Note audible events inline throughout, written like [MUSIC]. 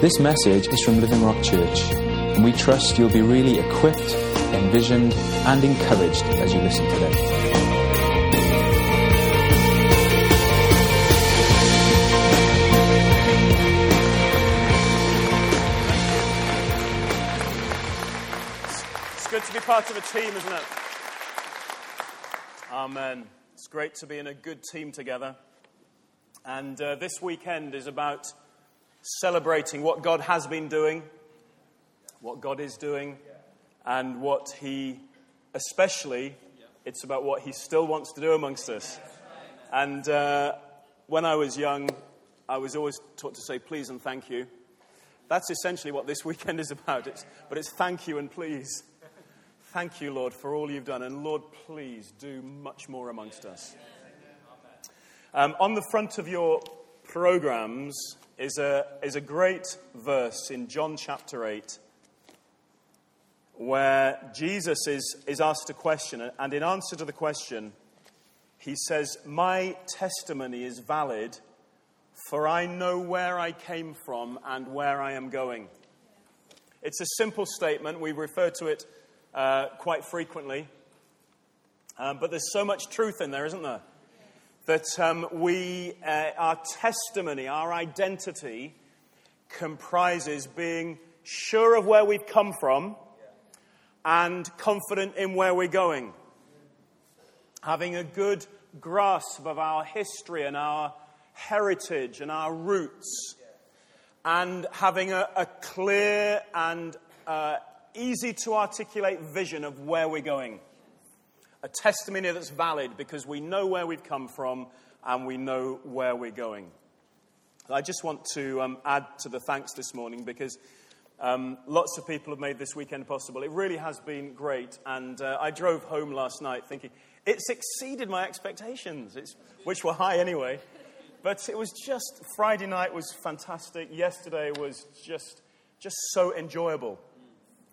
This message is from Living Rock Church, and we trust you'll be really equipped, envisioned, and encouraged as you listen today. It's good to be part of a team, isn't it? Amen. It's great to be in a good team together. And uh, this weekend is about celebrating what God has been doing, what God is doing, and what He, especially, it's about what He still wants to do amongst us. And uh, when I was young, I was always taught to say please and thank you. That's essentially what this [LAUGHS] weekend is about. It's, but it's thank you and please. Thank you, Lord, for all you've done. And Lord, please do much more amongst us. Um, on the front of your programs is a, is a great verse in John chapter 8 where Jesus is, is asked a question. And in answer to the question, he says, My testimony is valid, for I know where I came from and where I am going. It's a simple statement. We refer to it uh, quite frequently. Um, but there's so much truth in there, isn't there? That um, we, uh, our testimony, our identity comprises being sure of where we've come from and confident in where we're going. Having a good grasp of our history and our heritage and our roots. And having a, a clear and uh, easy to articulate vision of where we're going. A testimony that's valid because we know where we've come from and we know where we're going. I just want to um, add to the thanks this morning because um, lots of people have made this weekend possible. It really has been great. And uh, I drove home last night thinking it's exceeded my expectations, it's, which were high anyway. But it was just, Friday night was fantastic. Yesterday was just, just so enjoyable.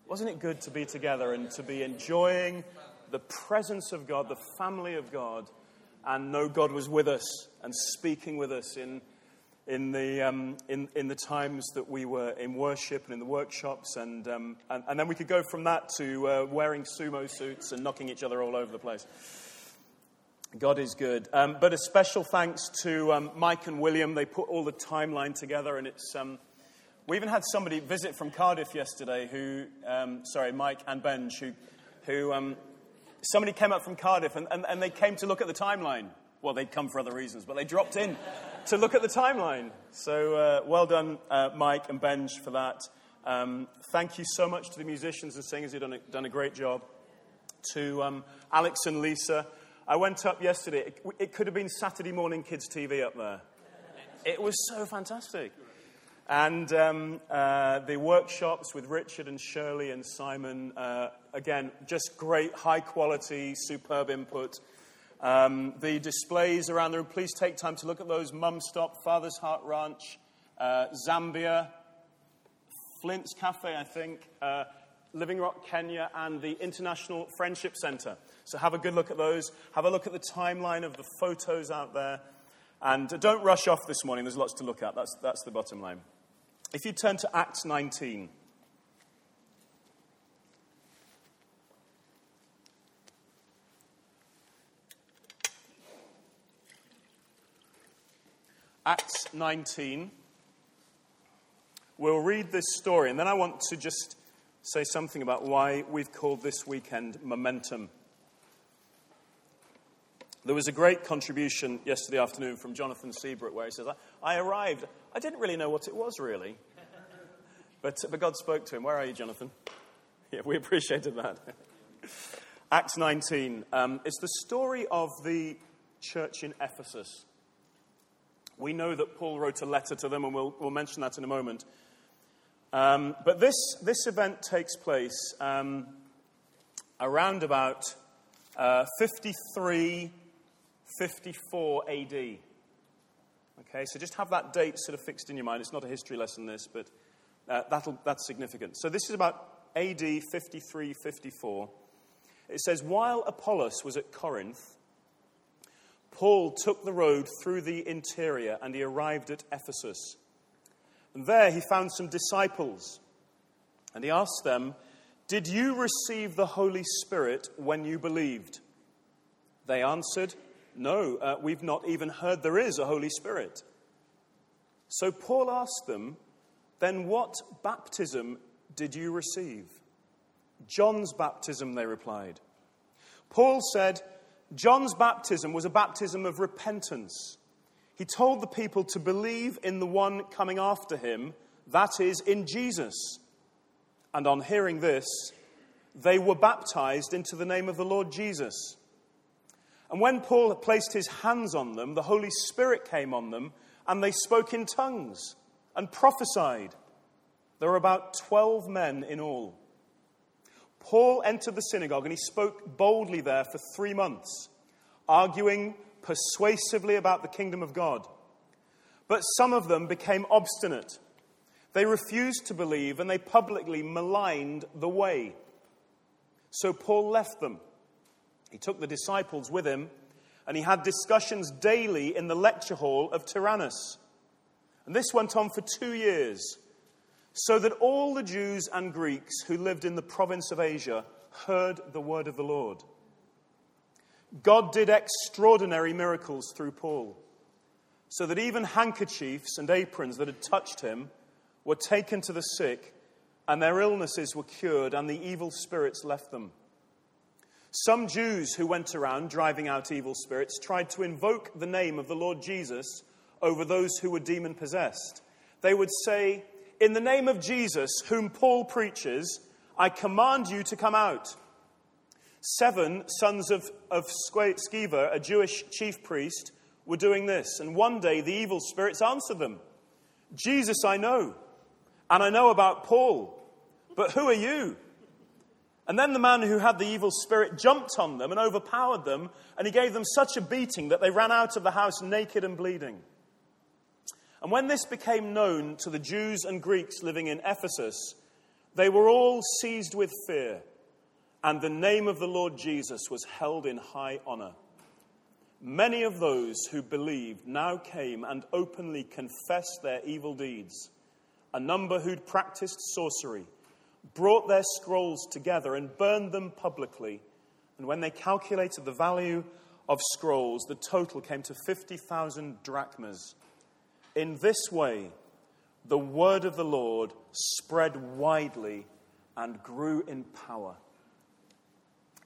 Wasn't it good to be together and to be enjoying the presence of God, the family of God, and know God was with us and speaking with us in, in, the, um, in, in the times that we were in worship and in the workshops? And, um, and, and then we could go from that to uh, wearing sumo suits and knocking each other all over the place. God is good. Um, but a special thanks to um, Mike and William. They put all the timeline together, and it's. Um, we even had somebody visit from Cardiff yesterday who, um, sorry, Mike and Benj, who, who somebody came up from Cardiff and, and, and, they came to look at the timeline. Well, they'd come for other reasons, but they dropped in to look at the timeline. So uh, well done, uh, Mike and Benj, for that. Um, thank you so much to the musicians and singers who've done a, done a great job. To um, Alex and Lisa. I went up yesterday. It, it could have been Saturday morning kids' TV up there. It was so fantastic. And um, uh, the workshops with Richard and Shirley and Simon, uh, again, just great, high quality, superb input. Um, the displays around the room, please take time to look at those. Mum Stop, Father's Heart Ranch, uh, Zambia, Flint's Cafe, I think, uh, Living Rock, Kenya, and the International Friendship Center. So have a good look at those. Have a look at the timeline of the photos out there. And don't rush off this morning, there's lots to look at. That's, that's the bottom line. If you turn to Acts 19. Acts 19. We'll read this story, and then I want to just say something about why we've called this weekend Momentum. There was a great contribution yesterday afternoon from Jonathan Seabrook where he says, I arrived. I didn't really know what it was, really. But, but God spoke to him. Where are you, Jonathan? [LAUGHS] Yeah, we appreciated that. [LAUGHS] Acts 19. Um, it's the story of the church in Ephesus. We know that Paul wrote a letter to them, and we'll, we'll mention that in a moment. Um, but this, this event takes place um, around about uh, 53, 54 AD. Okay, so just have that date sort of fixed in your mind. It's not a history lesson, this, but uh, that's significant. So this is about AD 53, 54. It says, While Apollos was at Corinth, Paul took the road through the interior and he arrived at Ephesus. And there he found some disciples. And he asked them, Did you receive the Holy Spirit when you believed? They answered, No, uh, we've not even heard there is a Holy Spirit. So Paul asked them, Then what baptism did you receive? John's baptism, they replied. Paul said, John's baptism was a baptism of repentance. He told the people to believe in the one coming after him, that is, in Jesus. And on hearing this, they were baptized into the name of the Lord Jesus. And when Paul placed his hands on them, the Holy Spirit came on them, and they spoke in tongues and prophesied. There were about 12 men in all. Paul entered the synagogue and he spoke boldly there for three months, arguing persuasively about the kingdom of God. But some of them became obstinate. They refused to believe and they publicly maligned the way. So Paul left them. He took the disciples with him and he had discussions daily in the lecture hall of Tyrannus. And this went on for two years so that all the Jews and Greeks who lived in the province of Asia heard the word of the Lord. God did extraordinary miracles through Paul, so that even handkerchiefs and aprons that had touched him were taken to the sick, and their illnesses were cured, and the evil spirits left them. Some Jews who went around driving out evil spirits tried to invoke the name of the Lord Jesus over those who were demon possessed. They would say, in the name of Jesus, whom Paul preaches, I command you to come out. Seven sons of, of Sceva, a Jewish chief priest, were doing this. And one day the evil spirits answered them Jesus I know, and I know about Paul, but who are you? And then the man who had the evil spirit jumped on them and overpowered them, and he gave them such a beating that they ran out of the house naked and bleeding. And when this became known to the Jews and Greeks living in Ephesus, they were all seized with fear, and the name of the Lord Jesus was held in high honor. Many of those who believed now came and openly confessed their evil deeds. A number who'd practiced sorcery brought their scrolls together and burned them publicly. And when they calculated the value of scrolls, the total came to 50,000 drachmas in this way, the word of the Lord spread widely and grew in power.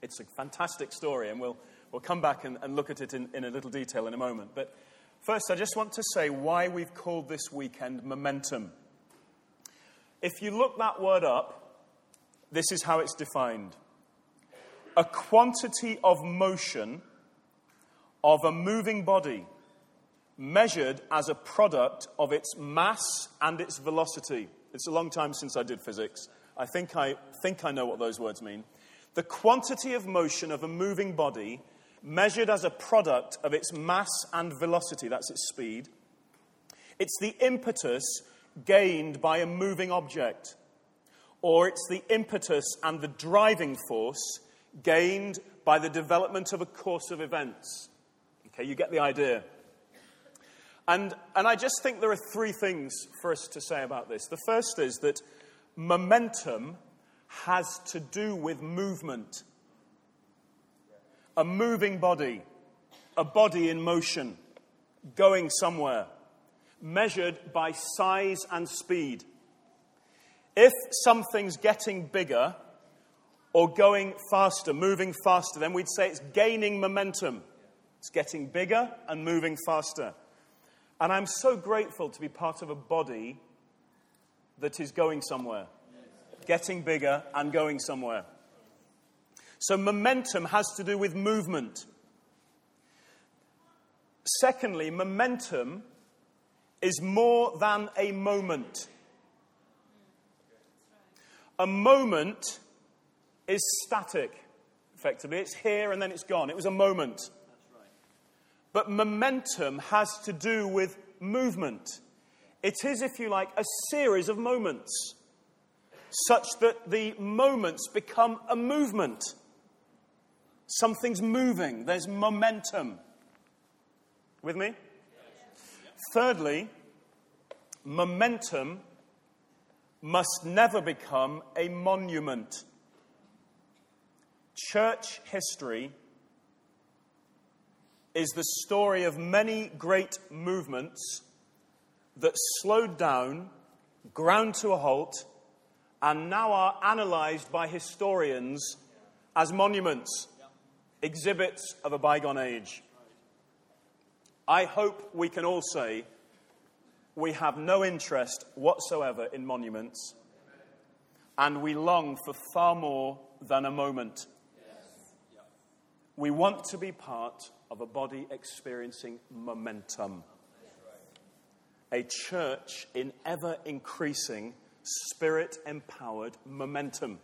It's a fantastic story, and we'll, we'll come back and, and look at it in, in a little detail in a moment. But first, I just want to say why we've called this weekend Momentum. If you look that word up, this is how it's defined a quantity of motion of a moving body measured as a product of its mass and its velocity. It's a long time since I did physics. I think I think I know what those words mean. The quantity of motion of a moving body measured as a product of its mass and velocity, that's its speed. It's the impetus gained by a moving object, or it's the impetus and the driving force gained by the development of a course of events. Okay, you get the idea. And, and I just think there are three things for us to say about this. The first is that momentum has to do with movement. A moving body, a body in motion, going somewhere, measured by size and speed. If something's getting bigger or going faster, moving faster, then we'd say it's gaining momentum. It's getting bigger and moving faster. And I'm so grateful to be part of a body that is going somewhere, getting bigger and going somewhere. So, momentum has to do with movement. Secondly, momentum is more than a moment. A moment is static, effectively. It's here and then it's gone. It was a moment. But momentum has to do with movement. It is, if you like, a series of moments, such that the moments become a movement. Something's moving, there's momentum. With me? Thirdly, momentum must never become a monument. Church history is the story of many great movements that slowed down, ground to a halt, and now are analysed by historians as monuments, exhibits of a bygone age. I hope we can all say we have no interest whatsoever in monuments, and we long for far more than a moment. We want to be part of a body experiencing momentum, a church in ever increasing spirit empowered momentum.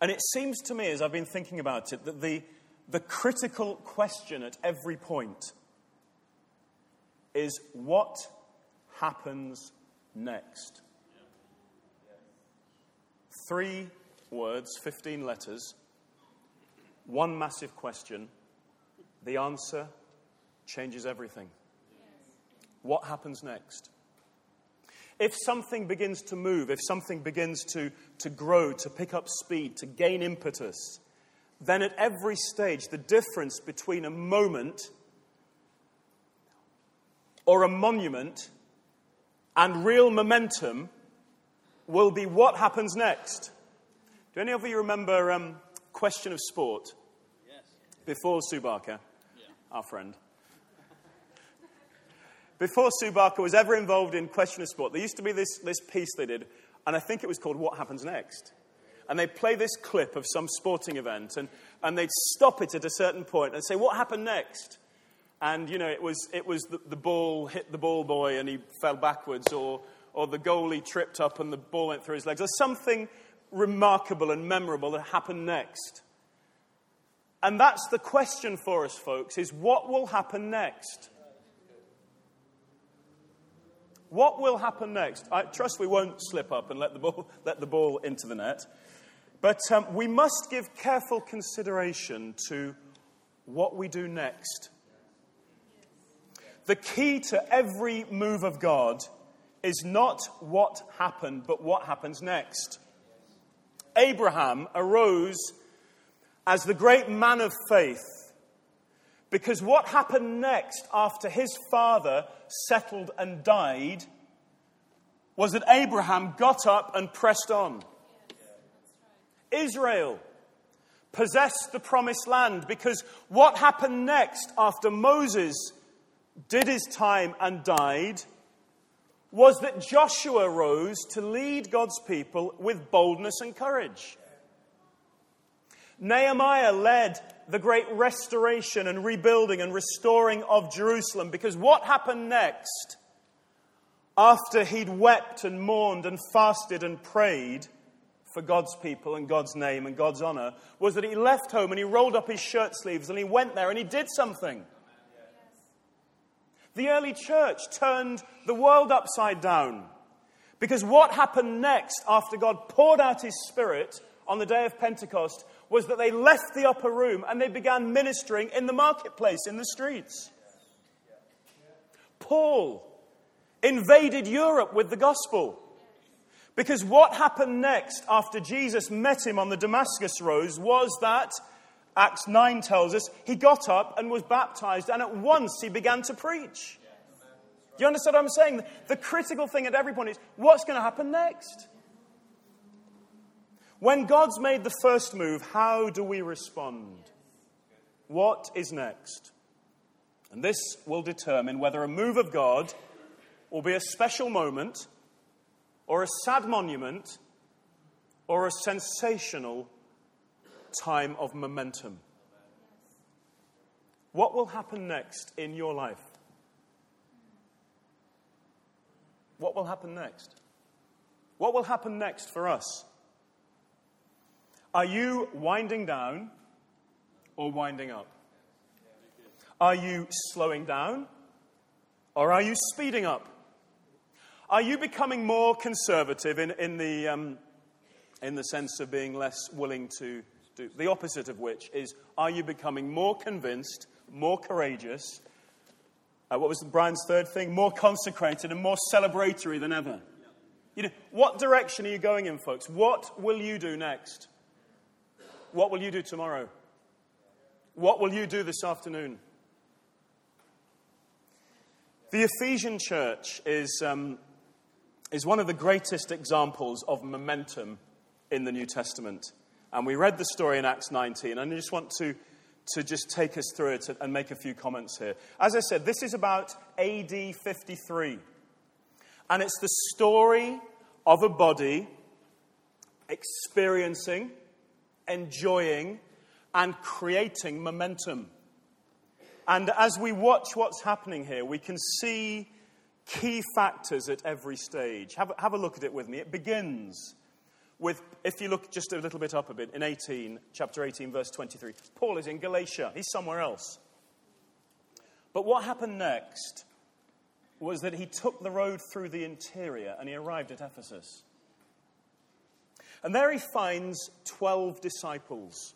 And it seems to me, as I've been thinking about it, that the, the critical question at every point is what happens next? Three words, 15 letters, one massive question. The answer changes everything. What happens next? If something begins to move, if something begins to, to grow, to pick up speed, to gain impetus, then at every stage, the difference between a moment or a monument and real momentum will be what happens next. Do any of you remember um, Question of Sport? Before Sue Barker, yeah. our friend. Before Sue Barker was ever involved in Question of Sport, there used to be this, this piece they did, and I think it was called What Happens Next. And they'd play this clip of some sporting event, and, and they'd stop it at a certain point and say, What happened next? And, you know, it was, it was the, the ball hit the ball boy and he fell backwards, or, or the goalie tripped up and the ball went through his legs, or something remarkable and memorable that happened next. And that's the question for us, folks, is what will happen next? What will happen next? I trust we won't slip up and let the ball, [LAUGHS] let the ball into the net. But um, we must give careful consideration to what we do next the key to every move of God is not what happened, but what happens next. Abraham arose as the great man of faith because what happened next after his father settled and died was that Abraham got up and pressed on. Israel possessed the promised land because what happened next after Moses did his time and died was that Joshua rose to lead God's people with boldness and courage. Nehemiah led the great restoration and rebuilding and restoring of Jerusalem because what happened next after he'd wept and mourned and fasted and prayed for God's people and God's name and God's honor was that he left home and he rolled up his shirt sleeves and he went there and he did something. The early church turned the world upside down. Because what happened next after God poured out his Spirit on the day of Pentecost was that they left the upper room and they began ministering in the marketplace, in the streets. Paul invaded Europe with the gospel. Because what happened next after Jesus met him on the Damascus road was that Acts 9 tells us he got up and was baptized, and at once he began to preach. Do you understand what I'm saying? The critical thing at every point is what's going to happen next? When God's made the first move, how do we respond? What is next? And this will determine whether a move of God will be a special moment, or a sad monument, or a sensational time of momentum. What will happen next in your life? What will happen next? What will happen next for us? Are you winding down or winding up? Are you slowing down or are you speeding up? Are you becoming more conservative in, in, the, um, in the sense of being less willing to do? The opposite of which is, are you becoming more convinced, more courageous, Uh, what was Brian's third thing? More consecrated and more celebratory than ever. You know, what direction are you going in, folks? What will you do next? What will you do tomorrow? What will you do this afternoon? The Ephesian church is, um, is one of the greatest examples of momentum in the New Testament. And we read the story in Acts 19, and I just want to, to just take us through it and make a few comments here. As I said, this is about AD 53. And it's the story of a body experiencing, enjoying, and creating momentum. And as we watch what's happening here, we can see key factors at every stage. Have, have a look at it with me. It begins with, if you look just a little bit up a bit, in 18, chapter 18, verse 23. Paul is in Galatia, he's somewhere else. But what happened next was that he took the road through the interior and he arrived at Ephesus. And there he finds 12 disciples.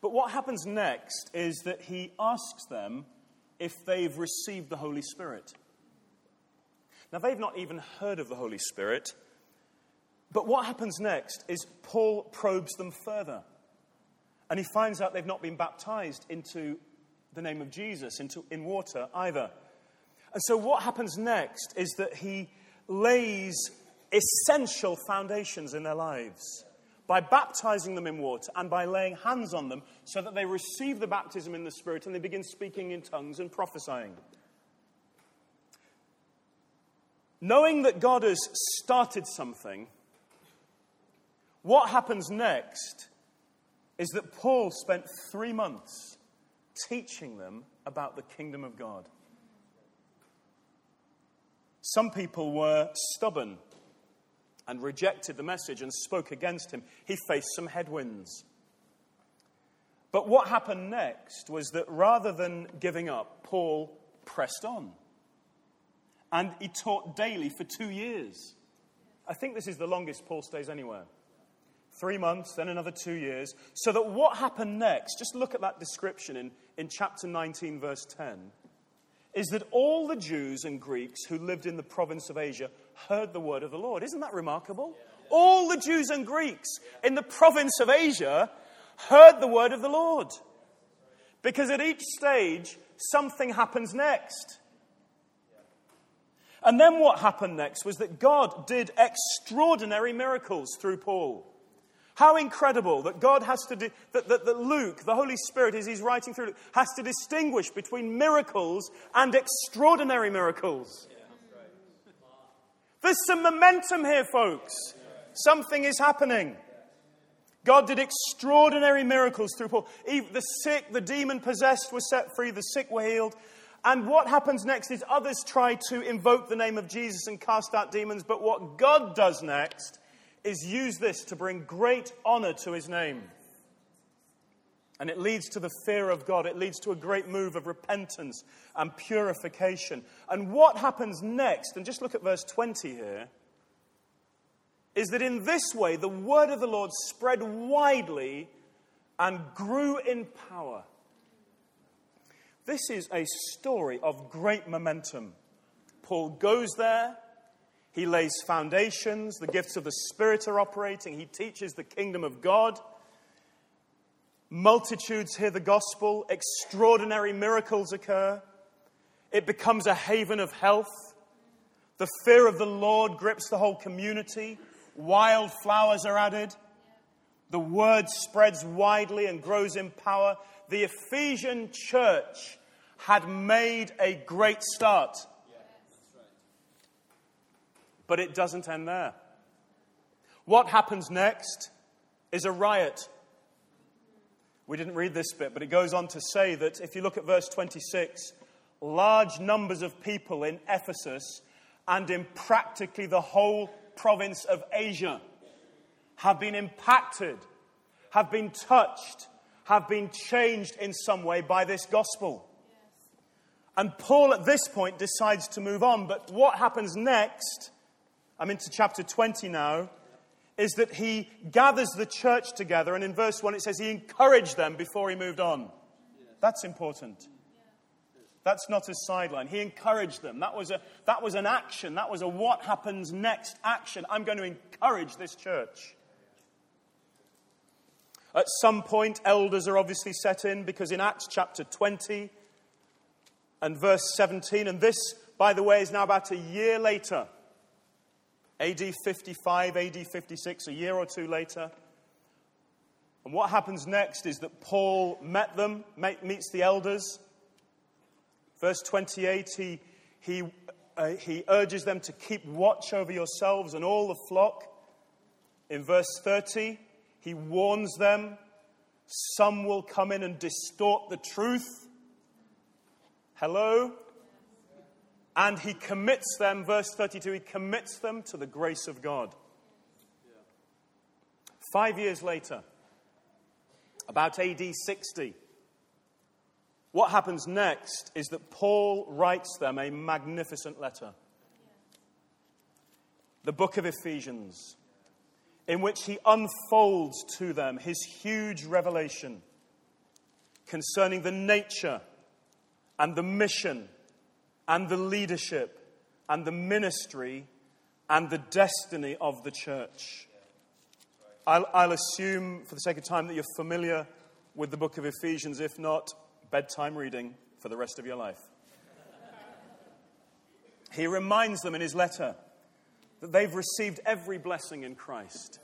But what happens next is that he asks them if they've received the Holy Spirit. Now, they've not even heard of the Holy Spirit. But what happens next is Paul probes them further. And he finds out they've not been baptized into the name of Jesus, into, in water either. And so, what happens next is that he lays essential foundations in their lives by baptizing them in water and by laying hands on them so that they receive the baptism in the Spirit and they begin speaking in tongues and prophesying. Knowing that God has started something, what happens next is that Paul spent three months teaching them about the kingdom of God. Some people were stubborn and rejected the message and spoke against him. He faced some headwinds. But what happened next was that rather than giving up, Paul pressed on. And he taught daily for two years. I think this is the longest Paul stays anywhere. Three months, then another two years. So that what happened next, just look at that description in, in chapter 19, verse 10 is that all the Jews and Greeks who lived in the province of Asia heard the word of the Lord. Isn't that remarkable? All the Jews and Greeks in the province of Asia heard the word of the Lord. Because at each stage, something happens next. And then what happened next was that God did extraordinary miracles through Paul. How incredible that God has to, that, that, that Luke, the Holy Spirit, as he's writing through has to distinguish between miracles and extraordinary miracles. There's some momentum here, folks. Something is happening. God did extraordinary miracles through Paul. The sick, the demon possessed were set free, the sick were healed. And what happens next is others try to invoke the name of Jesus and cast out demons, but what God does next is use this to bring great honor to his name. And it leads to the fear of God. It leads to a great move of repentance and purification. And what happens next, and just look at verse 20 here, is that in this way the word of the Lord spread widely and grew in power. This is a story of great momentum. Paul goes there, he lays foundations. The gifts of the Spirit are operating. He teaches the kingdom of God. Multitudes hear the gospel. Extraordinary miracles occur. It becomes a haven of health. The fear of the Lord grips the whole community. Wildflowers are added. The word spreads widely and grows in power. The Ephesian church had made a great start. But it doesn't end there. What happens next is a riot. We didn't read this bit, but it goes on to say that if you look at verse 26, large numbers of people in Ephesus and in practically the whole province of Asia have been impacted, have been touched, have been changed in some way by this gospel. And Paul at this point decides to move on, but what happens next? I'm into chapter 20 now, is that he gathers the church together, and in verse 1 it says he encouraged them before he moved on. That's important. That's not a sideline. He encouraged them. That was, a, that was an action. That was a what happens next action. I'm going to encourage this church. At some point, elders are obviously set in because in Acts chapter 20 and verse 17, and this, by the way, is now about a year later, AD 55, AD 56, a year or two later. And what happens next is that Paul met them, meets the elders. Verse 28, he, he, uh, he urges them to keep watch over yourselves and all the flock. In verse 30, he warns them some will come in and distort the truth. Hello? And he commits them, verse 32, he commits them to the grace of God. Five years later, about AD 60, what happens next is that Paul writes them a magnificent letter. The book of Ephesians in which he unfolds to them his huge revelation concerning the nature and the mission and the leadership and the ministry and the destiny of the church. I'll, I'll, assume, for the sake of time, that you're familiar with the book of Ephesians. If not, bedtime reading for the rest of your life. he reminds them in his letter that they've received every blessing in Christ.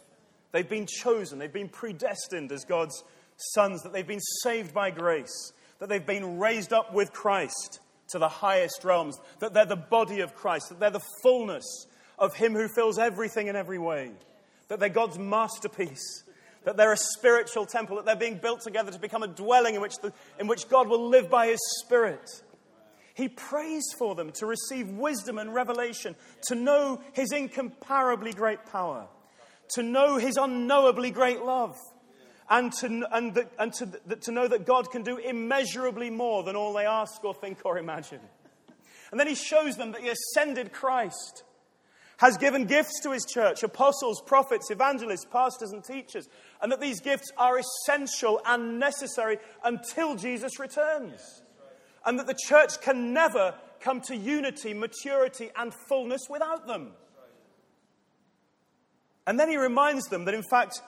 They've been chosen, they've been predestined as God's sons, that they've been saved by grace, that they've been raised up with Christ to the highest realms, that they're the body of Christ, that they're the fullness of Him who fills everything in every way, that they're God's masterpiece, that they're a spiritual temple, that they're being built together to become a dwelling in which, the, in which God will live by His Spirit. He prays for them to receive wisdom and revelation, to know his incomparably great power, to know his unknowably great love, and, to, and, the, and to, the, to know that God can do immeasurably more than all they ask or think or imagine. And then he shows them that the ascended Christ has given gifts to his church apostles, prophets, evangelists, pastors, and teachers and that these gifts are essential and necessary until Jesus returns and that the church can never come to unity, maturity, and fullness without them. And then he reminds them that, in fact,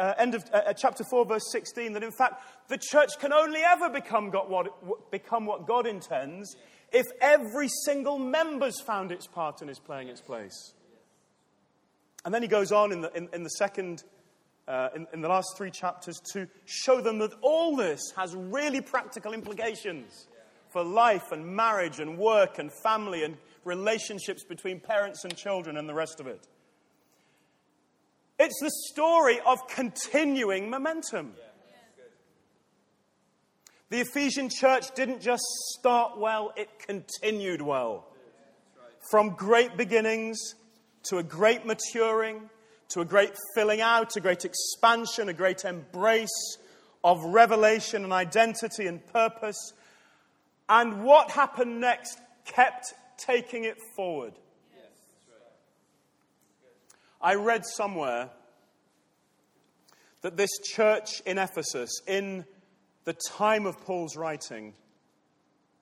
uh, end of uh, uh chapter 4, verse 16, that in fact the church can only ever become, what, become what God intends if every single member's found its part and is playing its place. And then he goes on in the, in, in the second, uh, in, in the last three chapters to show them that all this has really practical implications for life and marriage and work and family and relationships between parents and children and the rest of it. It's the story of continuing momentum. The Ephesian church didn't just start well, it continued well. From great beginnings to a great maturing, to a great filling out, a great expansion, a great embrace of revelation and identity and purpose and what happened next kept taking it forward. I read somewhere that this church in Ephesus, in the time of Paul's writing,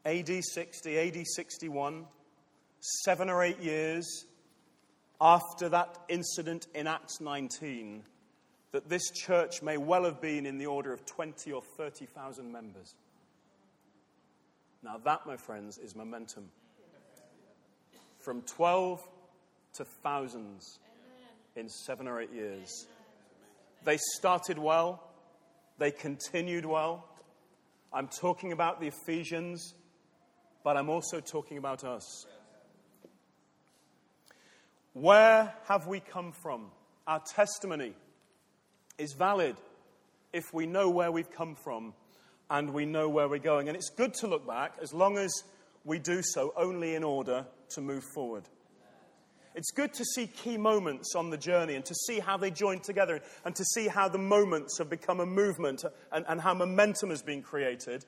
AD 60, AD 61, seven or eight years after that incident in Acts 19, that this church may well have been in the order of 20 or 30,000 members. Now, that, my friends, is momentum. From 12 to thousands in seven or eight years. They started well, they continued well. I'm talking about the Ephesians, but I'm also talking about us. Where have we come from? Our testimony is valid if we know where we've come from and we know where we're going. And it's good to look back as long as we do so only in order to move forward. It's good to see key moments on the journey and to see how they join together and to see how the moments have become a movement and, and how momentum has been created.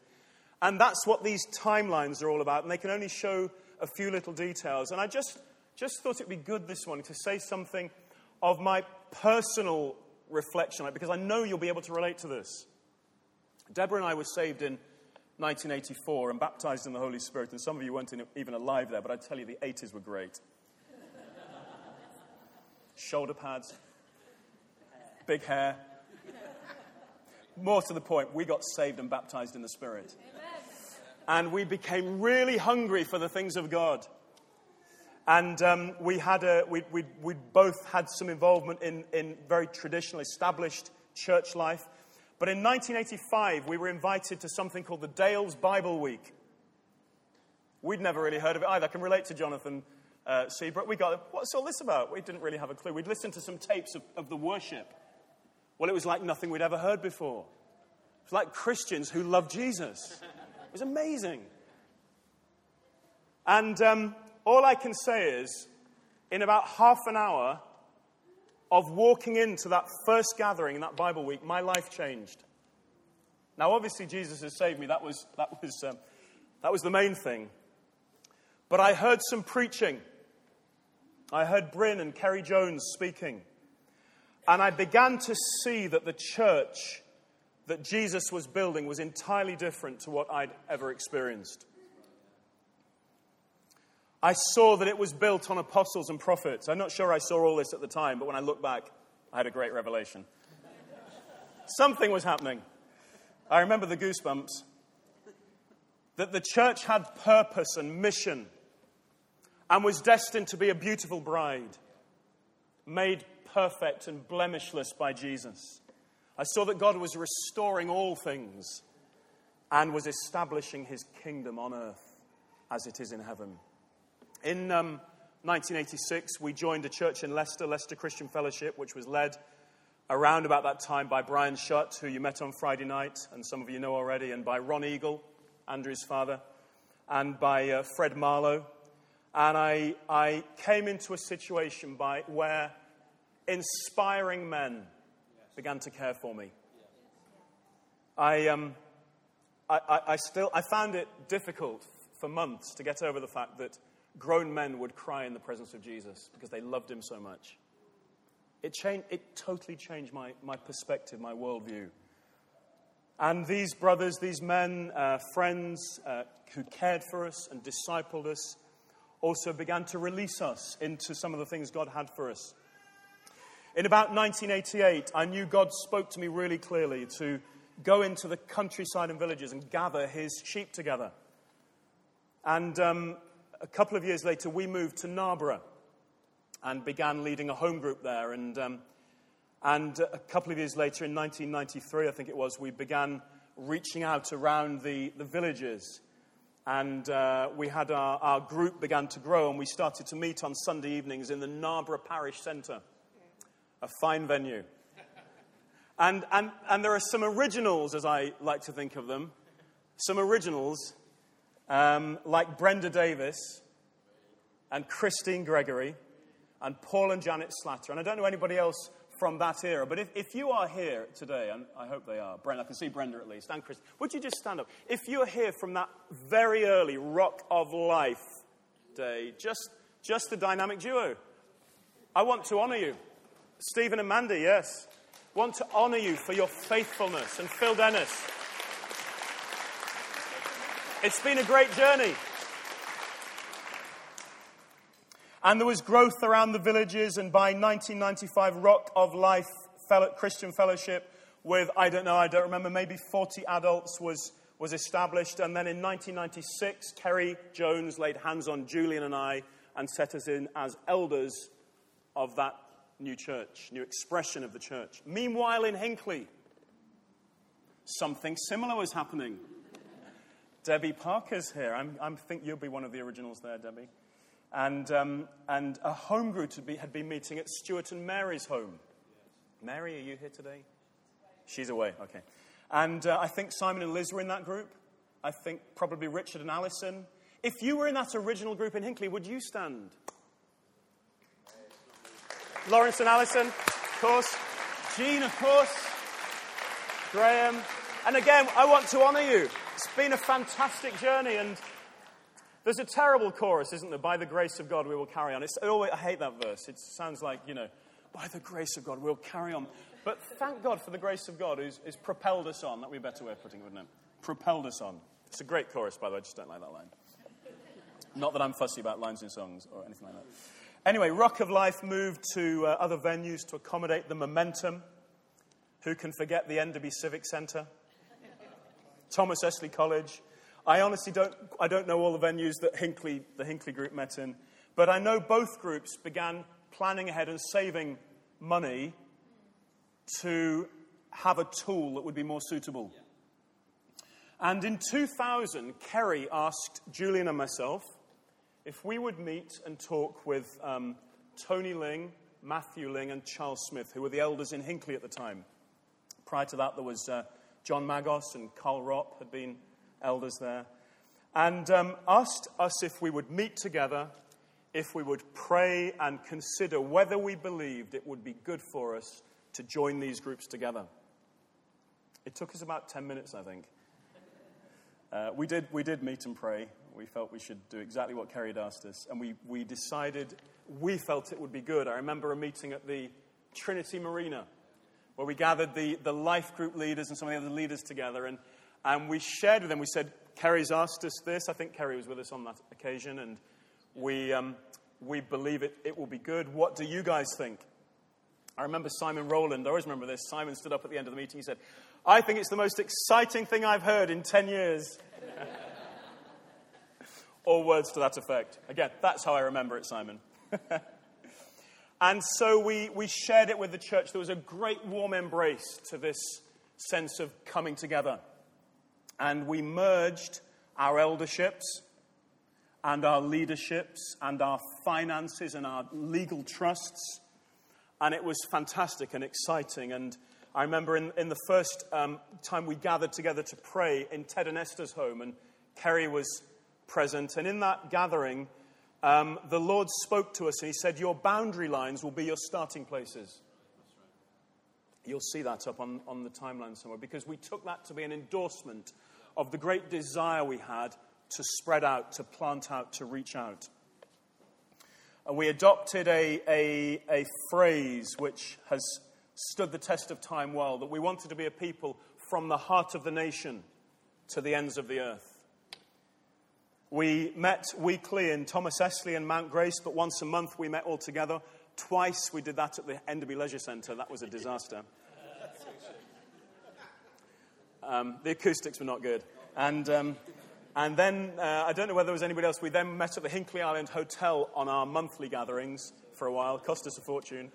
And that's what these timelines are all about. And they can only show a few little details. And I just, just thought it'd be good this morning to say something of my personal reflection, because I know you'll be able to relate to this. Deborah and I were saved in 1984 and baptized in the Holy Spirit, and some of you weren't even alive there, but I tell you, the 80s were great. Shoulder pads, big hair. More to the point, we got saved and baptized in the Spirit. And we became really hungry for the things of God. And um, we, had a, we, we, we both had some involvement in, in very traditional, established church life. But in 1985, we were invited to something called the Dales Bible Week. We'd never really heard of it either. I can relate to Jonathan uh, Seabrook. We got, what's all this about? We didn't really have a clue. We'd listened to some tapes of, of the worship. Well, it was like nothing we'd ever heard before. It was like Christians who love Jesus. It was amazing. And um, all I can say is, in about half an hour, of walking into that first gathering in that Bible week, my life changed. Now, obviously, Jesus has saved me. That was, that was, um, that was the main thing. But I heard some preaching. I heard Bryn and Keri Jones speaking. And I began to see that the church that Jesus was building was entirely different to what I'd ever experienced. I saw that it was built on apostles and prophets. I'm not sure I saw all this at the time, but when I look back, I had a great revelation. Something was happening. I remember the goosebumps. That the church had purpose and mission and was destined to be a beautiful bride, made perfect and blemishless by Jesus. I saw that God was restoring all things and was establishing his kingdom on earth as it is in heaven. In um, 1986, we joined a church in Leicester, Leicester Christian Fellowship, which was led around about that time by Brian Shutt, who you met on Friday night, and some of you know already, and by Ron Eagle, Andrew's father, and by uh, Fred Marlowe. And I, I came into a situation by, where inspiring men began to care for me. I, um, I, I, I, still, I found it difficult for months to get over the fact that grown men would cry in the presence of Jesus because they loved him so much. It, changed, it totally changed my, my perspective, my worldview. And these brothers, these men, uh, friends uh, who cared for us and discipled us, also began to release us into some of the things God had for us. In about 1988, I knew God spoke to me really clearly to go into the countryside and villages and gather his sheep together. And um, a couple of years later, we moved to Narborough and began leading a home group there. And, um, and a couple of years later, in 1993, I think it was, we began reaching out around the, the villages. And uh, we had our, our group began to grow, and we started to meet on Sunday evenings in the Narborough Parish Centre, a fine venue. And, and, and there are some originals, as I like to think of them, some originals um, like Brenda Davis and Christine Gregory and Paul and Janet Slatter. And I don't know anybody else from that era, but if, if you are here today, and I hope they are, Brenda, I can see Brenda at least, and Chris, would you just stand up? If you're here from that very early rock of life day, just, just the dynamic duo, I want to honor you. Stephen and Mandy, yes. Want to honor you for your faithfulness. And Phil Dennis. It's been a great journey. And there was growth around the villages, and by 1995, Rock of Life Christian Fellowship with, I don't know, I don't remember, maybe 40 adults was, was established. And then in 1996, Keri Jones laid hands on Julian and I and set us in as elders of that new church, new expression of the church. Meanwhile, in Hinckley, something similar was happening. Debbie Parker's here. I'm, I think you'll be one of the originals there, Debbie. And, um, and a home group had, had been meeting at Stuart and Mary's home. Mary, are you here today? She's away, okay. And uh, I think Simon and Liz were in that group. I think probably Richard and Alison. If you were in that original group in Hinckley, would you stand? Lawrence and Alison, of course. Jean, of course. Graham. And again, I want to honour you. It's been a fantastic journey, and there's a terrible chorus, isn't there? By the grace of God, we will carry on. It's, oh, I hate that verse. It sounds like, you know, by the grace of God, we'll carry on. But thank God for the grace of God who's, who's propelled us on. That would be a better way of putting it, wouldn't it? Propelled us on. It's a great chorus, by the way, I just don't like that line. Not that I'm fussy about lines in songs or anything like that. Anyway, Rock of Life moved to uh, other venues to accommodate the momentum. Who can forget the Enderby Civic Centre? Thomas Estley College. I honestly don't, I don't know all the venues that Hinckley, the Hinckley group met in, but I know both groups began planning ahead and saving money to have a tool that would be more suitable. And in 2000, Keri asked Julian and myself if we would meet and talk with um, Tony Ling, Matthew Ling, and Charles Smith, who were the elders in Hinckley at the time. Prior to that, there was uh, John Magos and Carl Ropp had been elders there. And um, asked us if we would meet together, if we would pray and consider whether we believed it would be good for us to join these groups together. It took us about 10 minutes, I think. Uh, we, did, we did meet and pray. We felt we should do exactly what Keri had asked us. And we, we decided we felt it would be good. I remember a meeting at the Trinity Marina where we gathered the, the life group leaders and some of the other leaders together. And, and we shared with them, we said, Keri's asked us this. I think Keri was with us on that occasion. And we, um, we believe it, it will be good. What do you guys think? I remember Simon Rowland. I always remember this. Simon stood up at the end of the meeting. He said, I think it's the most exciting thing I've heard in 10 years. [LAUGHS] or words to that effect. Again, that's how I remember it, Simon. [LAUGHS] and so we, we shared it with the church. There was a great warm embrace to this sense of coming together. And we merged our elderships and our leaderships and our finances and our legal trusts. And it was fantastic and exciting. And I remember in, in the first um, time we gathered together to pray in Ted and Esther's home, and Keri was present. And in that gathering, um, the Lord spoke to us and He said, Your boundary lines will be your starting places. You'll see that up on, on the timeline somewhere because we took that to be an endorsement of the great desire we had to spread out, to plant out, to reach out. And we adopted a, a, a phrase which has stood the test of time well that we wanted to be a people from the heart of the nation to the ends of the earth. We met weekly in Thomas Estley and Mount Grace, but once a month we met all together. Twice we did that at the Enderby Leisure Centre. That was a disaster. Um, the acoustics were not good. And, um, and then, uh, I don't know whether there was anybody else, we then met at the Hinckley Island Hotel on our monthly gatherings for a while. Cost us a fortune.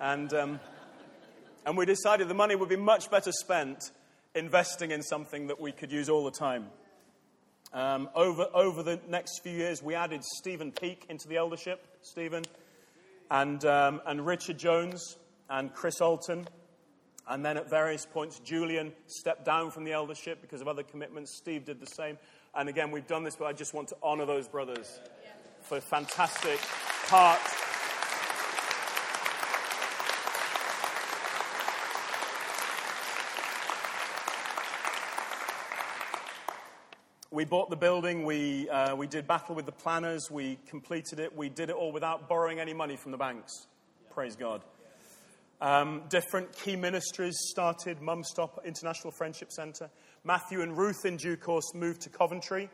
And. Um, and we decided the money would be much better spent investing in something that we could use all the time. Um, over, over the next few years, we added Stephen Peake into the eldership, Stephen, and, um, and Richard Jones and Chris Alton. And then at various points, Julian stepped down from the eldership because of other commitments. Steve did the same. And again, we've done this, but I just want to honor those brothers for a fantastic part we bought the building, we, uh, we did battle with the planners, we completed it, we did it all without borrowing any money from the banks. Praise God. Um, different key ministries started Mum Stop International Friendship Centre. Matthew and Ruth, in due course, moved to Coventry.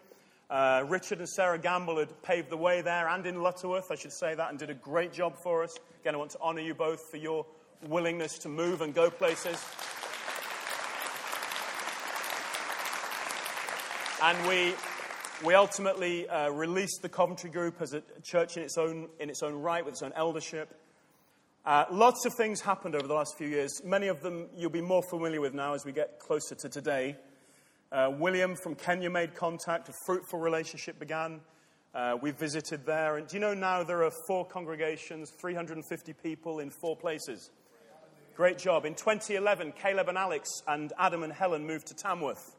Uh, Richard and Sarah Gamble had paved the way there and in Lutterworth, I should say that, and did a great job for us. Again, I want to honour you both for your willingness to move and go places. And we, we ultimately uh, released the Coventry Group as a church in its own, in its own right, with its own eldership. Uh, lots of things happened over the last few years. Many of them you'll be more familiar with now as we get closer to today. Uh, William from Kenya made contact, a fruitful relationship began. Uh, we visited there. And do you know now there are four congregations, 350 people in four places? Great job. In 2011, Caleb and Alex and Adam and Helen moved to Tamworth.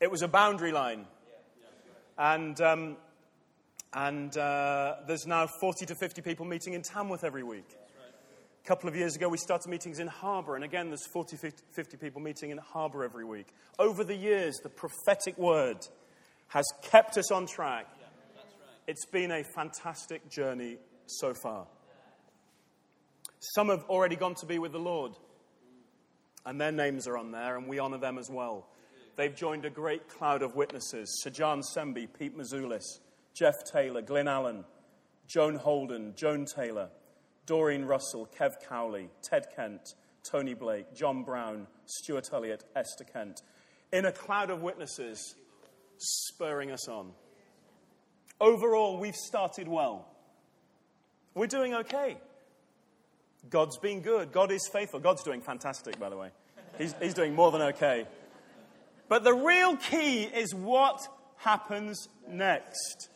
It was a boundary line. And, um, and uh, there's now 40 to 50 people meeting in Tamworth every week. A couple of years ago, we started meetings in Harborough, and again, there's 40, 50 people meeting in Harborough every week. Over the years, the prophetic word has kept us on track. It's been a fantastic journey so far. Some have already gone to be with the Lord, and their names are on there, and we honour them as well. they've joined a great cloud of witnesses Sajan Sembi, Pete Mazzulis, Jeff Taylor, Glyn Allen, Joan Holden, Joan Taylor, Doreen Russell, Kev Cowley, Ted Kent, Tony Blake, John Brown, Stuart Elliott, Esther Kent. In a cloud of witnesses spurring us on. Overall, we've started well. We're doing okay. God's been good. God is faithful. God's doing fantastic, by the way. He's, he's doing more than okay. But the real key is what happens next.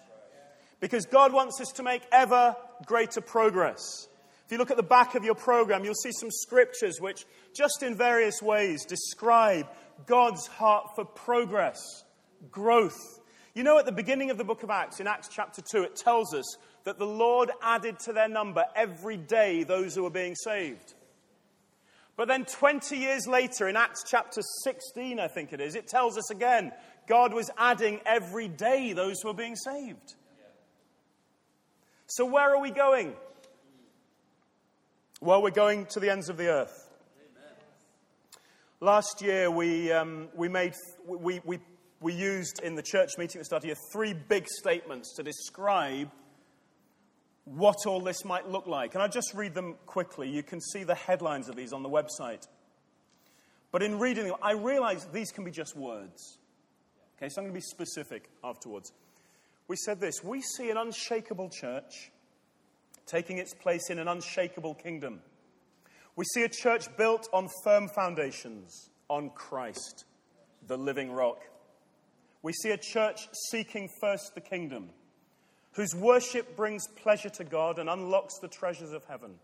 Because God wants us to make ever greater progress. If you look at the back of your program, you'll see some scriptures which, just in various ways, describe God's heart for progress, growth. You know, at the beginning of the book of Acts, in Acts chapter 2, it tells us that the Lord added to their number every day those who were being saved. But then 20 years later, in Acts chapter 16, I think it is, it tells us again God was adding every day those who were being saved. So, where are we going? Well, we're going to the ends of the earth. Amen. Last year, we, um, we, made, we, we, we used in the church meeting that started here three big statements to describe what all this might look like. And I'll just read them quickly. You can see the headlines of these on the website. But in reading them, I realize these can be just words. Okay, so I'm going to be specific afterwards. We said this We see an unshakable church taking its place in an unshakable kingdom. We see a church built on firm foundations, on Christ, the living rock. We see a church seeking first the kingdom, whose worship brings pleasure to God and unlocks the treasures of heaven.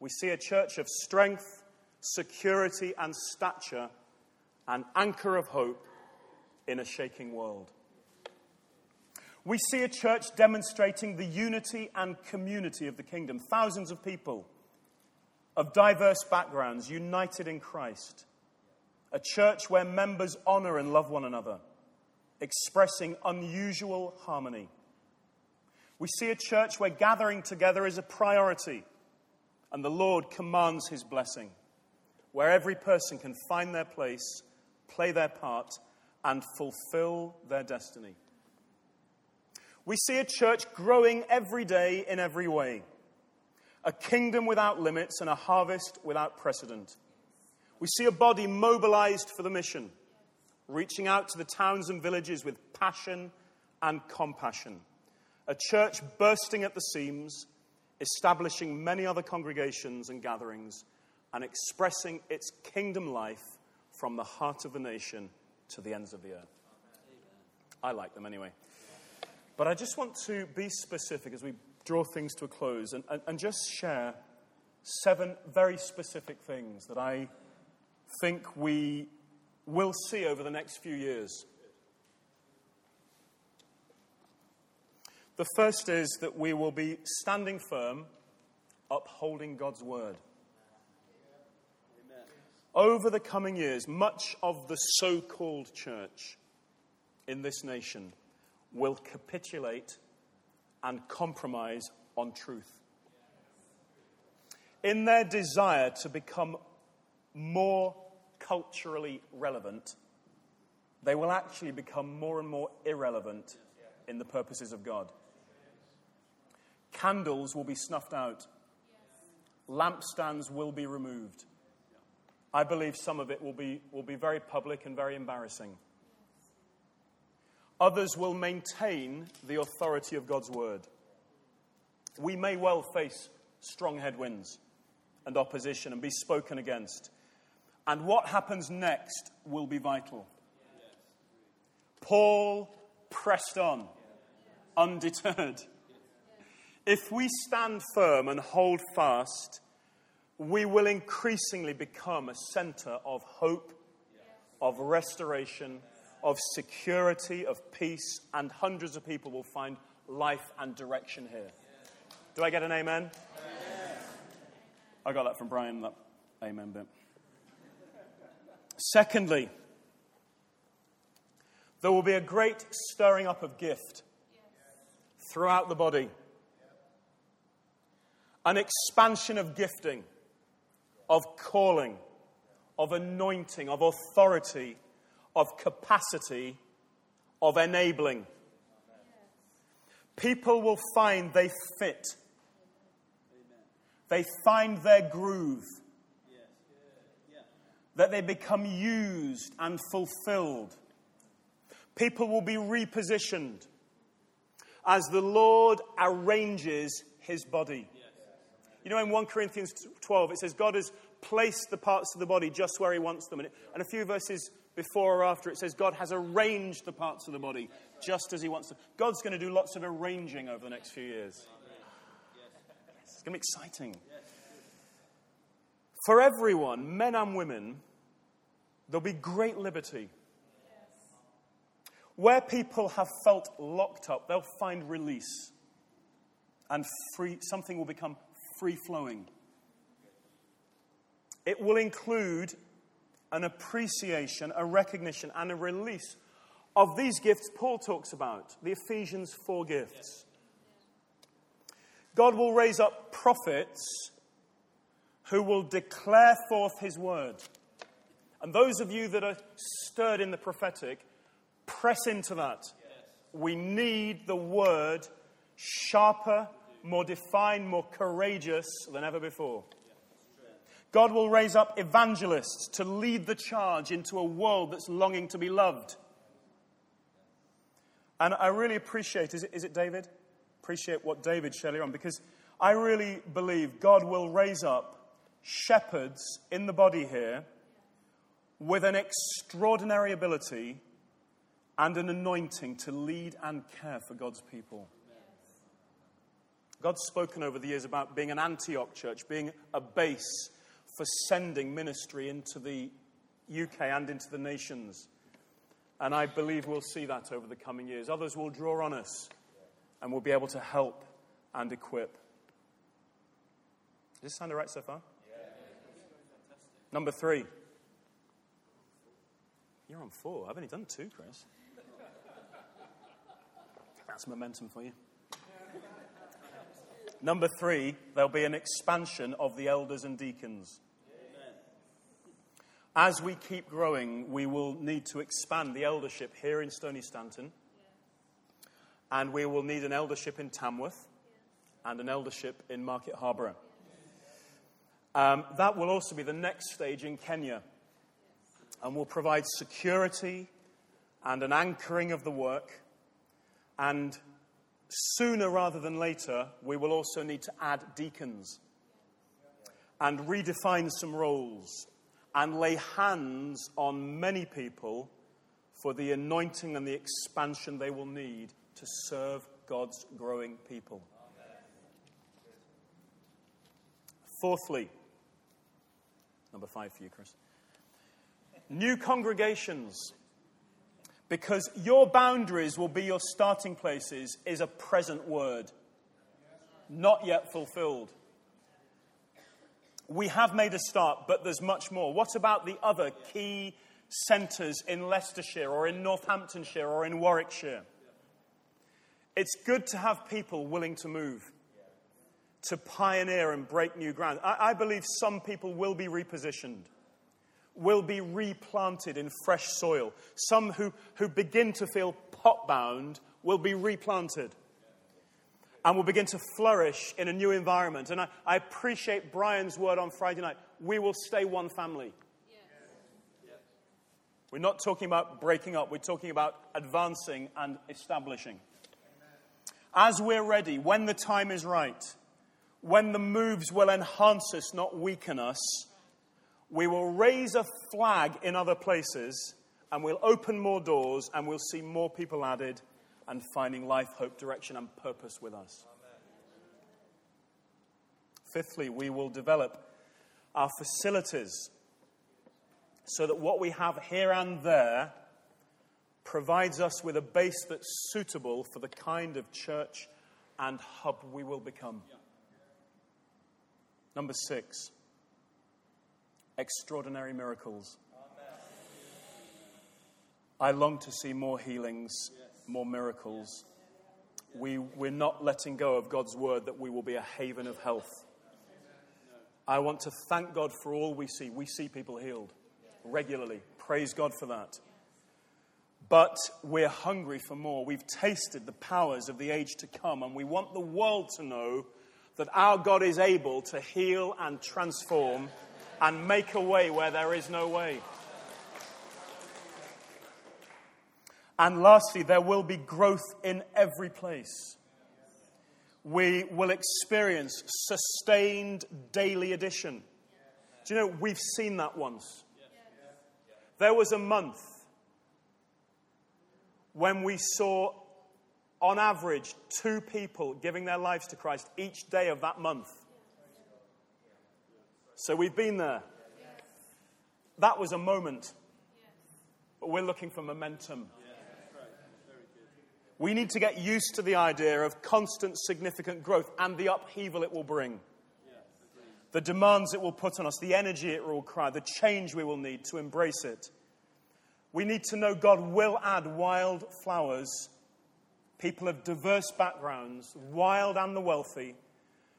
We see a church of strength, security, and stature, an anchor of hope in a shaking world. We see a church demonstrating the unity and community of the kingdom. Thousands of people of diverse backgrounds united in Christ. A church where members honor and love one another, expressing unusual harmony. We see a church where gathering together is a priority and the Lord commands his blessing, where every person can find their place, play their part, and fulfill their destiny. We see a church growing every day in every way, a kingdom without limits and a harvest without precedent. We see a body mobilized for the mission, reaching out to the towns and villages with passion and compassion. A church bursting at the seams, establishing many other congregations and gatherings, and expressing its kingdom life from the heart of the nation to the ends of the earth. I like them anyway. But I just want to be specific as we draw things to a close and, and, and just share seven very specific things that I think we will see over the next few years. The first is that we will be standing firm, upholding God's word. Over the coming years, much of the so called church in this nation will capitulate and compromise on truth. In their desire to become more culturally relevant, they will actually become more and more irrelevant in the purposes of God. Candles will be snuffed out, lampstands will be removed. I believe some of it will be, will be very public and very embarrassing. Others will maintain the authority of God's word. We may well face strong headwinds and opposition and be spoken against. And what happens next will be vital. Paul pressed on, undeterred. If we stand firm and hold fast, we will increasingly become a center of hope, of restoration, of security, of peace, and hundreds of people will find life and direction here. Do I get an amen? amen. I got that from Brian, that amen bit. Secondly, there will be a great stirring up of gift throughout the body, an expansion of gifting, of calling, of anointing, of authority of capacity, of enabling. People will find they fit. They find their groove. That they become used and fulfilled. People will be repositioned as the Lord arranges his body. You know, in 1 Corinthians 12, it says God has placed the parts of the body just where he wants them. And, a few verses before or after, it says God has arranged the parts of the body just as he wants them. God's going to do lots of arranging over the next few years. It's going to be exciting. For everyone, men and women, there'll be great liberty. Where people have felt locked up, they'll find release. And free, something will become free flowing. It will include an appreciation, a recognition, and a release of these gifts Paul talks about the Ephesians 4 gifts. God will raise up prophets who will declare forth his word. And those of you that are stirred in the prophetic, press into that. We need the word sharper, more defined, more courageous than ever before. God will raise up evangelists to lead the charge into a world that's longing to be loved. And I really appreciate, is it, is it David? Appreciate what David shared earlier on because I really believe God will raise up shepherds in the body here with an extraordinary ability and an anointing to lead and care for God's people. God's spoken over the years about being an Antioch church, being a base for sending ministry into the UK and into the nations. And I believe we'll see that over the coming years. Others will draw on us and we'll be able to help and equip. Does this sound all right so far? Number three. You're on four. I've only done two, Chris. [LAUGHS] That's momentum for you. Number three, there'll be an expansion of the elders and deacons. As we keep growing, we will need to expand the eldership here in Stoney Stanton. And we will need an eldership in Tamworth and an eldership in Market Harborough. Um, that will also be the next stage in Kenya and will provide security and an anchoring of the work. And sooner rather than later, we will also need to add deacons and redefine some roles and lay hands on many people for the anointing and the expansion they will need to serve God's growing people. Fourthly, number five for you, Chris. New congregations. Because your boundaries will be your starting places, is a present word, not yet fulfilled. We have made a start, but there's much more. What about the other key centres in Leicestershire or in Northamptonshire or in Warwickshire? It's good to have people willing to move, to pioneer and break new ground. I, I believe some people will be repositioned, will be replanted in fresh soil. Some who, who begin to feel pot bound will be replanted and will begin to flourish in a new environment. And I, I appreciate Brian's word on Friday night. We will stay one family. We're not talking about breaking up, we're talking about advancing and establishing. As we're ready, when the time is right, when the moves will enhance us, not weaken us, we will raise a flag in other places and we'll open more doors and we'll see more people added and finding life, hope, direction, and purpose with us. Amen. Fifthly, we will develop our facilities so that what we have here and there provides us with a base that's suitable for the kind of church and hub we will become. Number six, extraordinary miracles. I long to see more healings, more miracles. We, we're not letting go of God's word that we will be a haven of health. I want to thank God for all we see. We see people healed regularly. Praise God for that. But we're hungry for more. We've tasted the powers of the age to come, and we want the world to know that our God is able to heal and transform and make a way where there is no way. And lastly, there will be growth in every place. We will experience sustained daily addition. Do you know, we've seen that once. There was a month when we saw, on average, two people giving their lives to Christ each day of that month. So we've been there. That was a moment. But we're looking for momentum. We need to get used to the idea of constant, significant growth and the upheaval it will bring, the demands it will put on us, the energy it will require, the change we will need to embrace it. We need to know God will add wild flowers, people of diverse backgrounds, wild and the wealthy.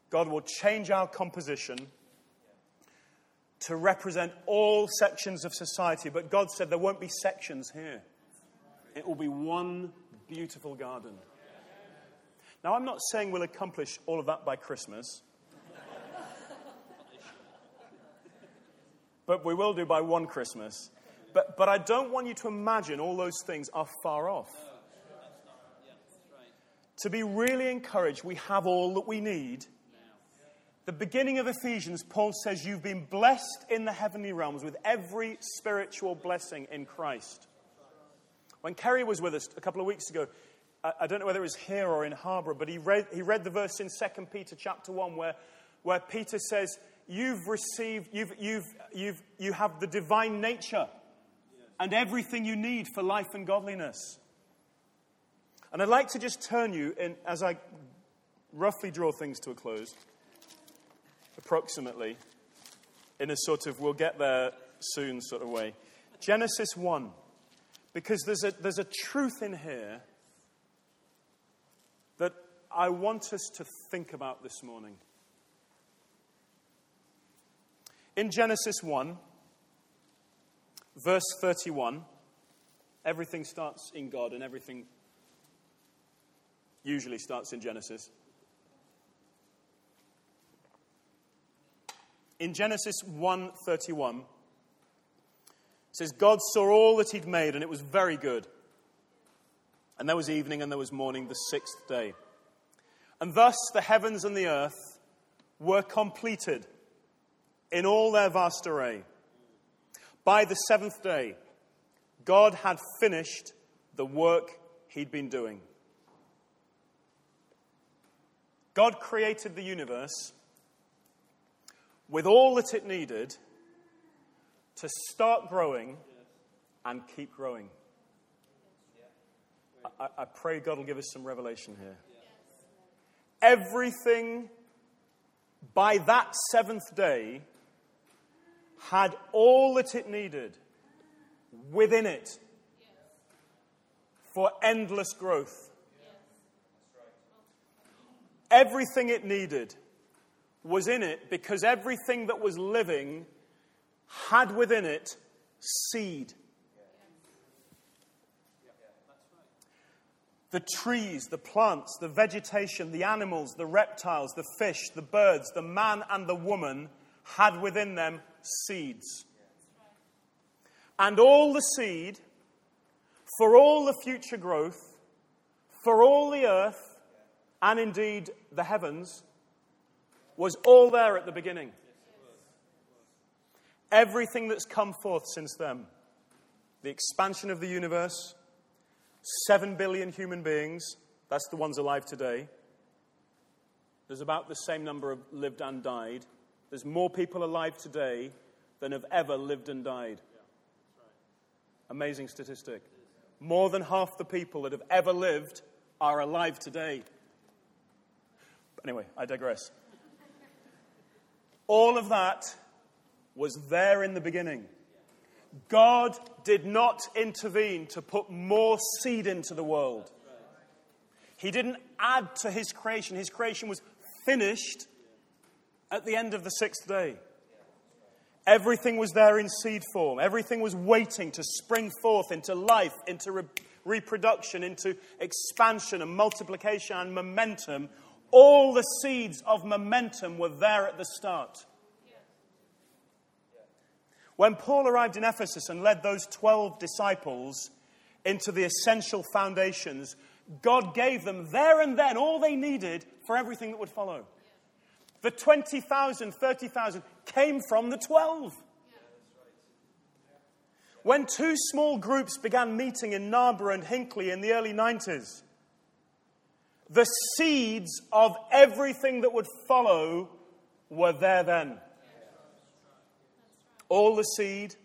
God will change our composition to represent all sections of society. But God said there won't be sections here, it will be one beautiful garden. Now, I'm not saying we'll accomplish all of that by Christmas, but we will do by one Christmas. But, but I don't want you to imagine all those things are far off. To be really encouraged, we have all that we need. The beginning of Ephesians, Paul says, You've been blessed in the heavenly realms with every spiritual blessing in Christ. When Keri was with us a couple of weeks ago, I, don't know whether it was here or in Harborough, but he read, he read the verse in 2 Peter chapter 1 where, where Peter says, You've received, you've, you've, you've, you have the divine nature and everything you need for life and godliness. And I'd like to just turn you, in, as I roughly draw things to a close, approximately, in a sort of we'll get there soon sort of way. Genesis 1. Because there's a, there's a truth in here that I want us to think about this morning. In Genesis 1, verse 31, everything starts in God and everything usually starts in Genesis. In Genesis 1:31 it says God saw all that he'd made and it was very good. And there was evening and there was morning the 6th day. And thus the heavens and the earth were completed in all their vast array. By the seventh day, God had finished the work he'd been doing. God created the universe with all that it needed to start growing and keep growing. I, I, pray God will give us some revelation here. Everything by that seventh day had all that it needed within it for endless growth. Everything it needed was in it because everything that was living had within it seed. The trees, the plants, the vegetation, the animals, the reptiles, the fish, the birds, the man and the woman had within them seeds. And all the seed for all the future growth, for all the earth, and indeed the heavens, was all there at the beginning. Everything that's come forth since then the expansion of the universe, seven billion human beings, that's the ones alive today. There's about the same number of lived and died. There's more people alive today than have ever lived and died. Amazing statistic. More than half the people that have ever lived are alive today. Anyway, I digress. All of that was there in the beginning. God did not intervene to put more seed into the world. He didn't add to his creation. His creation was finished at the end of the sixth day. Everything was there in seed form. Everything was waiting to spring forth into life, into re- reproduction, into expansion and multiplication and momentum. All the seeds of momentum were there at the start. When Paul arrived in Ephesus and led those 12 disciples into the essential foundations, God gave them there and then all they needed for everything that would follow. The 20,000, 30,000 came from the 12. When two small groups began meeting in Narborough and Hinckley in the early 90s, the seeds of everything that would follow were there then. All the seed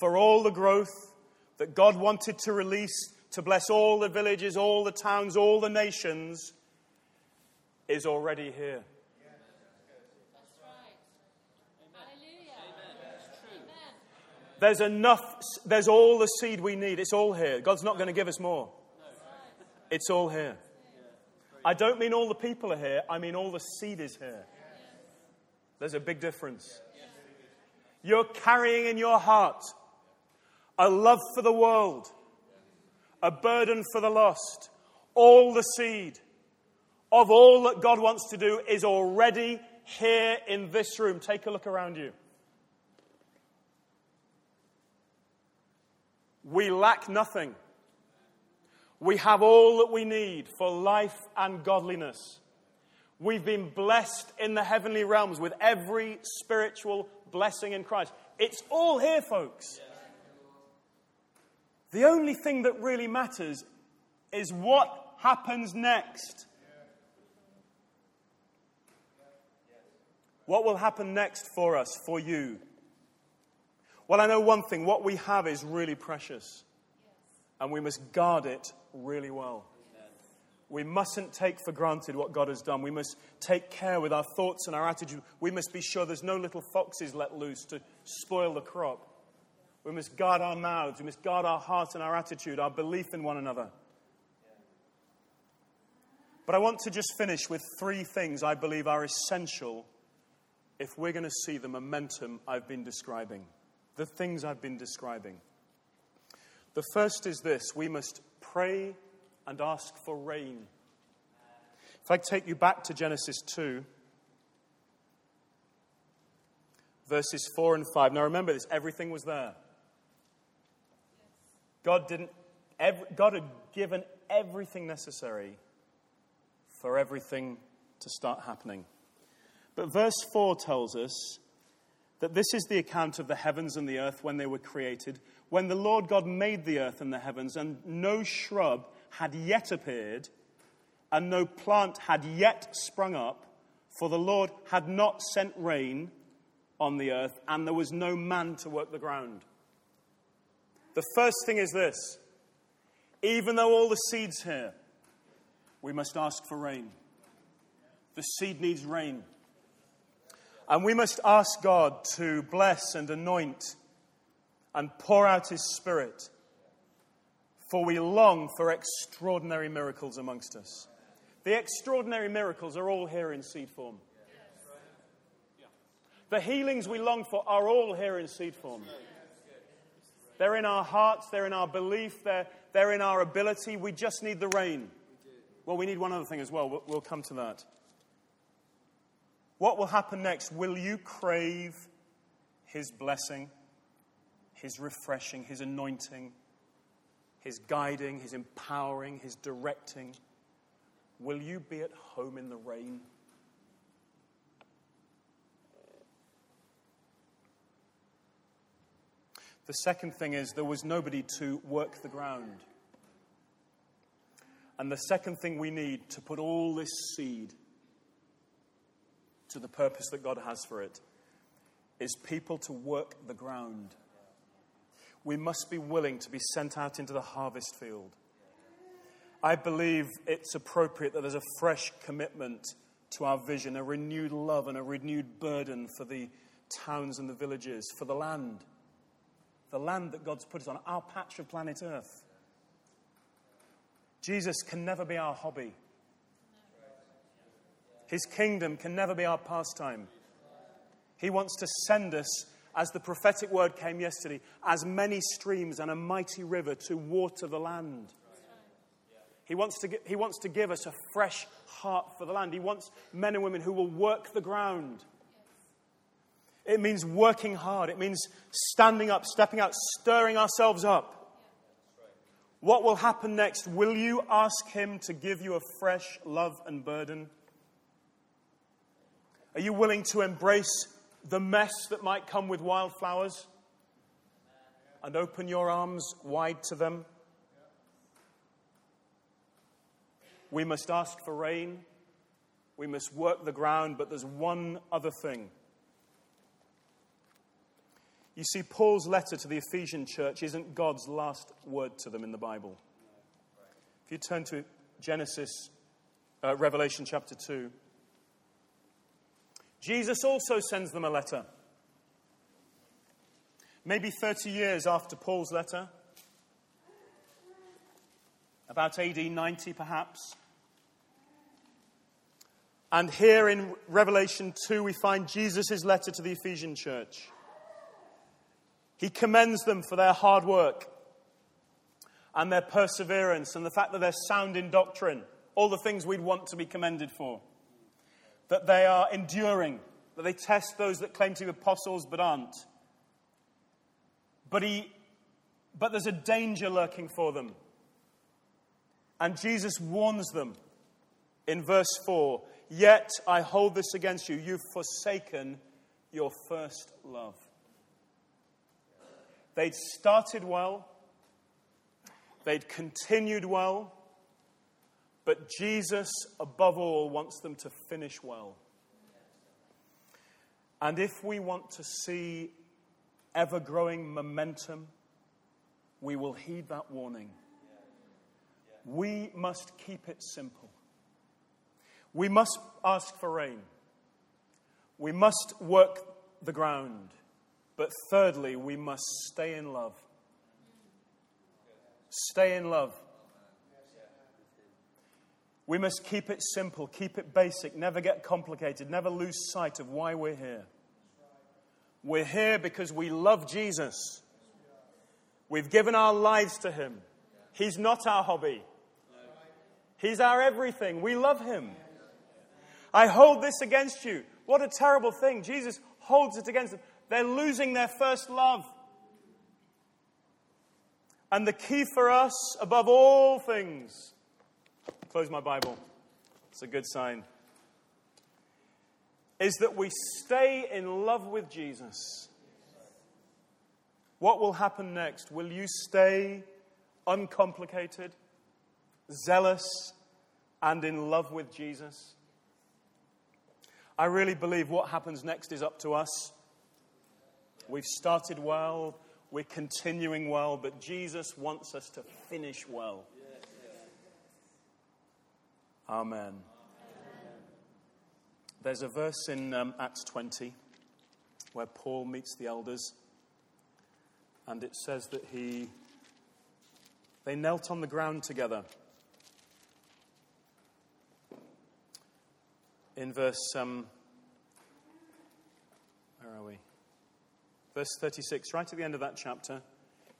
for all the growth that God wanted to release to bless all the villages, all the towns, all the nations is already here. There's enough, there's all the seed we need. It's all here. God's not going to give us more. It's all here. I don't mean all the people are here, I mean all the seed is here. There's a big difference. You're carrying in your heart a love for the world, a burden for the lost. All the seed of all that God wants to do is already here in this room. Take a look around you. We lack nothing. We have all that we need for life and godliness. We've been blessed in the heavenly realms with every spiritual blessing in Christ. It's all here, folks. The only thing that really matters is what happens next. What will happen next for us, for you? Well, I know one thing what we have is really precious, and we must guard it really well. We mustn't take for granted what God has done. We must take care with our thoughts and our attitude. We must be sure there's no little foxes let loose to spoil the crop. We must guard our mouths. We must guard our heart and our attitude, our belief in one another. But I want to just finish with three things I believe are essential if we're going to see the momentum I've been describing, the things I've been describing. The first is this we must pray and ask for rain. If I take you back to Genesis 2, verses 4 and 5. Now remember this everything was there. God, didn't, God had given everything necessary for everything to start happening. But verse 4 tells us that this is the account of the heavens and the earth when they were created, when the Lord God made the earth and the heavens, and no shrub had yet appeared, and no plant had yet sprung up, for the Lord had not sent rain on the earth, and there was no man to work the ground. The first thing is this even though all the seed's here, we must ask for rain. The seed needs rain. And we must ask God to bless and anoint and pour out His Spirit, for we long for extraordinary miracles amongst us. The extraordinary miracles are all here in seed form. The healings we long for are all here in seed form. They're in our hearts, they're in our belief, they're, they're in our ability. We just need the rain. Well, we need one other thing as well. well. We'll come to that. What will happen next? Will you crave His blessing, His refreshing, His anointing, His guiding, His empowering, His directing? Will you be at home in the rain? The second thing is there was nobody to work the ground. And the second thing we need to put all this seed to the purpose that God has for it is people to work the ground. We must be willing to be sent out into the harvest field. I believe it's appropriate that there's a fresh commitment to our vision, a renewed love and a renewed burden for the towns and the villages, for the land the land that God's put us on, our patch of planet Earth. Jesus can never be our hobby. His kingdom can never be our pastime. He wants to send us as the prophetic word came yesterday, as many streams and a mighty river to water the land. He wants, to, he wants to give us a fresh heart for the land. He wants men and women who will work the ground. It means working hard. It means standing up, stepping out, stirring ourselves up. What will happen next? Will you ask Him to give you a fresh love and burden? Are you willing to embrace the mess that might come with wildflowers and open your arms wide to them? We must ask for rain. We must work the ground, but there's one other thing. You see, Paul's letter to the Ephesian church isn't God's last word to them in the Bible. If you turn to Genesis, uh, Revelation chapter 2, Jesus also sends them a letter. Maybe 30 years after Paul's letter, about AD 90 perhaps. And here in Revelation 2, we find Jesus' letter to the Ephesian church. He commends them for their hard work and their perseverance and the fact that they're sound in doctrine, all the things we'd want to be commended for. That they are enduring, that they test those that claim to be apostles but aren't. But, he, but there's a danger lurking for them. And Jesus warns them in verse 4 Yet I hold this against you. You've forsaken your first love. They'd started well, they'd continued well, but Jesus, above all, wants them to finish well. And if we want to see ever growing momentum, we will heed that warning. We must keep it simple. We must ask for rain. We must work the ground. But thirdly, we must stay in love. Stay in love. We must keep it simple, keep it basic, never get complicated, never lose sight of why we're here. We're here because we love Jesus. We've given our lives to Him. He's not our hobby, He's our everything. We love Him. I hold this against you. What a terrible thing. Jesus holds it against them. They're losing their first love. And the key for us, above all things, close my Bible, it's a good sign, is that we stay in love with Jesus. What will happen next? Will you stay uncomplicated, zealous, and in love with Jesus? I really believe what happens next is up to us. We've started well, we're continuing well, but Jesus wants us to finish well. Amen. There's a verse in um, Acts 20 where Paul meets the elders, and it says that he they knelt on the ground together. In verse um, where are we? verse 36, right at the end of that chapter,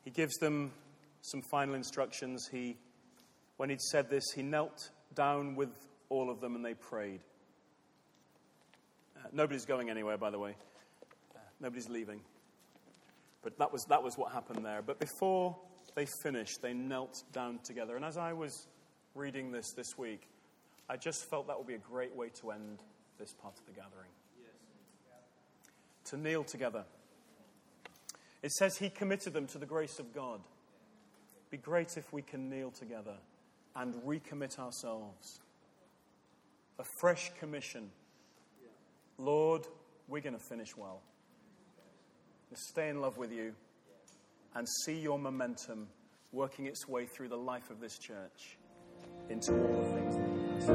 he gives them some final instructions. He, when he'd said this, he knelt down with all of them and they prayed. Uh, nobody's going anywhere, by the way. Uh, nobody's leaving. But that was, that was what happened there. But before they finished, they knelt down together. And as I was reading this this week, I just felt that would be a great way to end this part of the gathering. Yes. To kneel together. It says he committed them to the grace of God. Be great if we can kneel together and recommit ourselves. A fresh commission. Lord, we're going to finish well. Let's stay in love with you and see your momentum working its way through the life of this church into all the things that He has.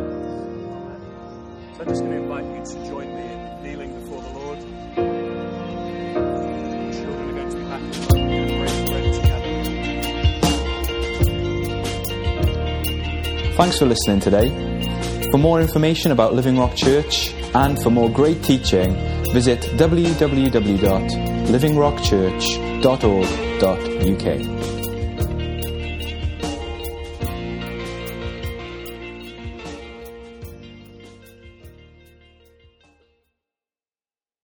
So I'm just going to invite you to join me in kneeling before the Lord. Thanks for listening today. For more information about Living Rock Church and for more great teaching, visit www.livingrock.com livingrockchurch.org.uk.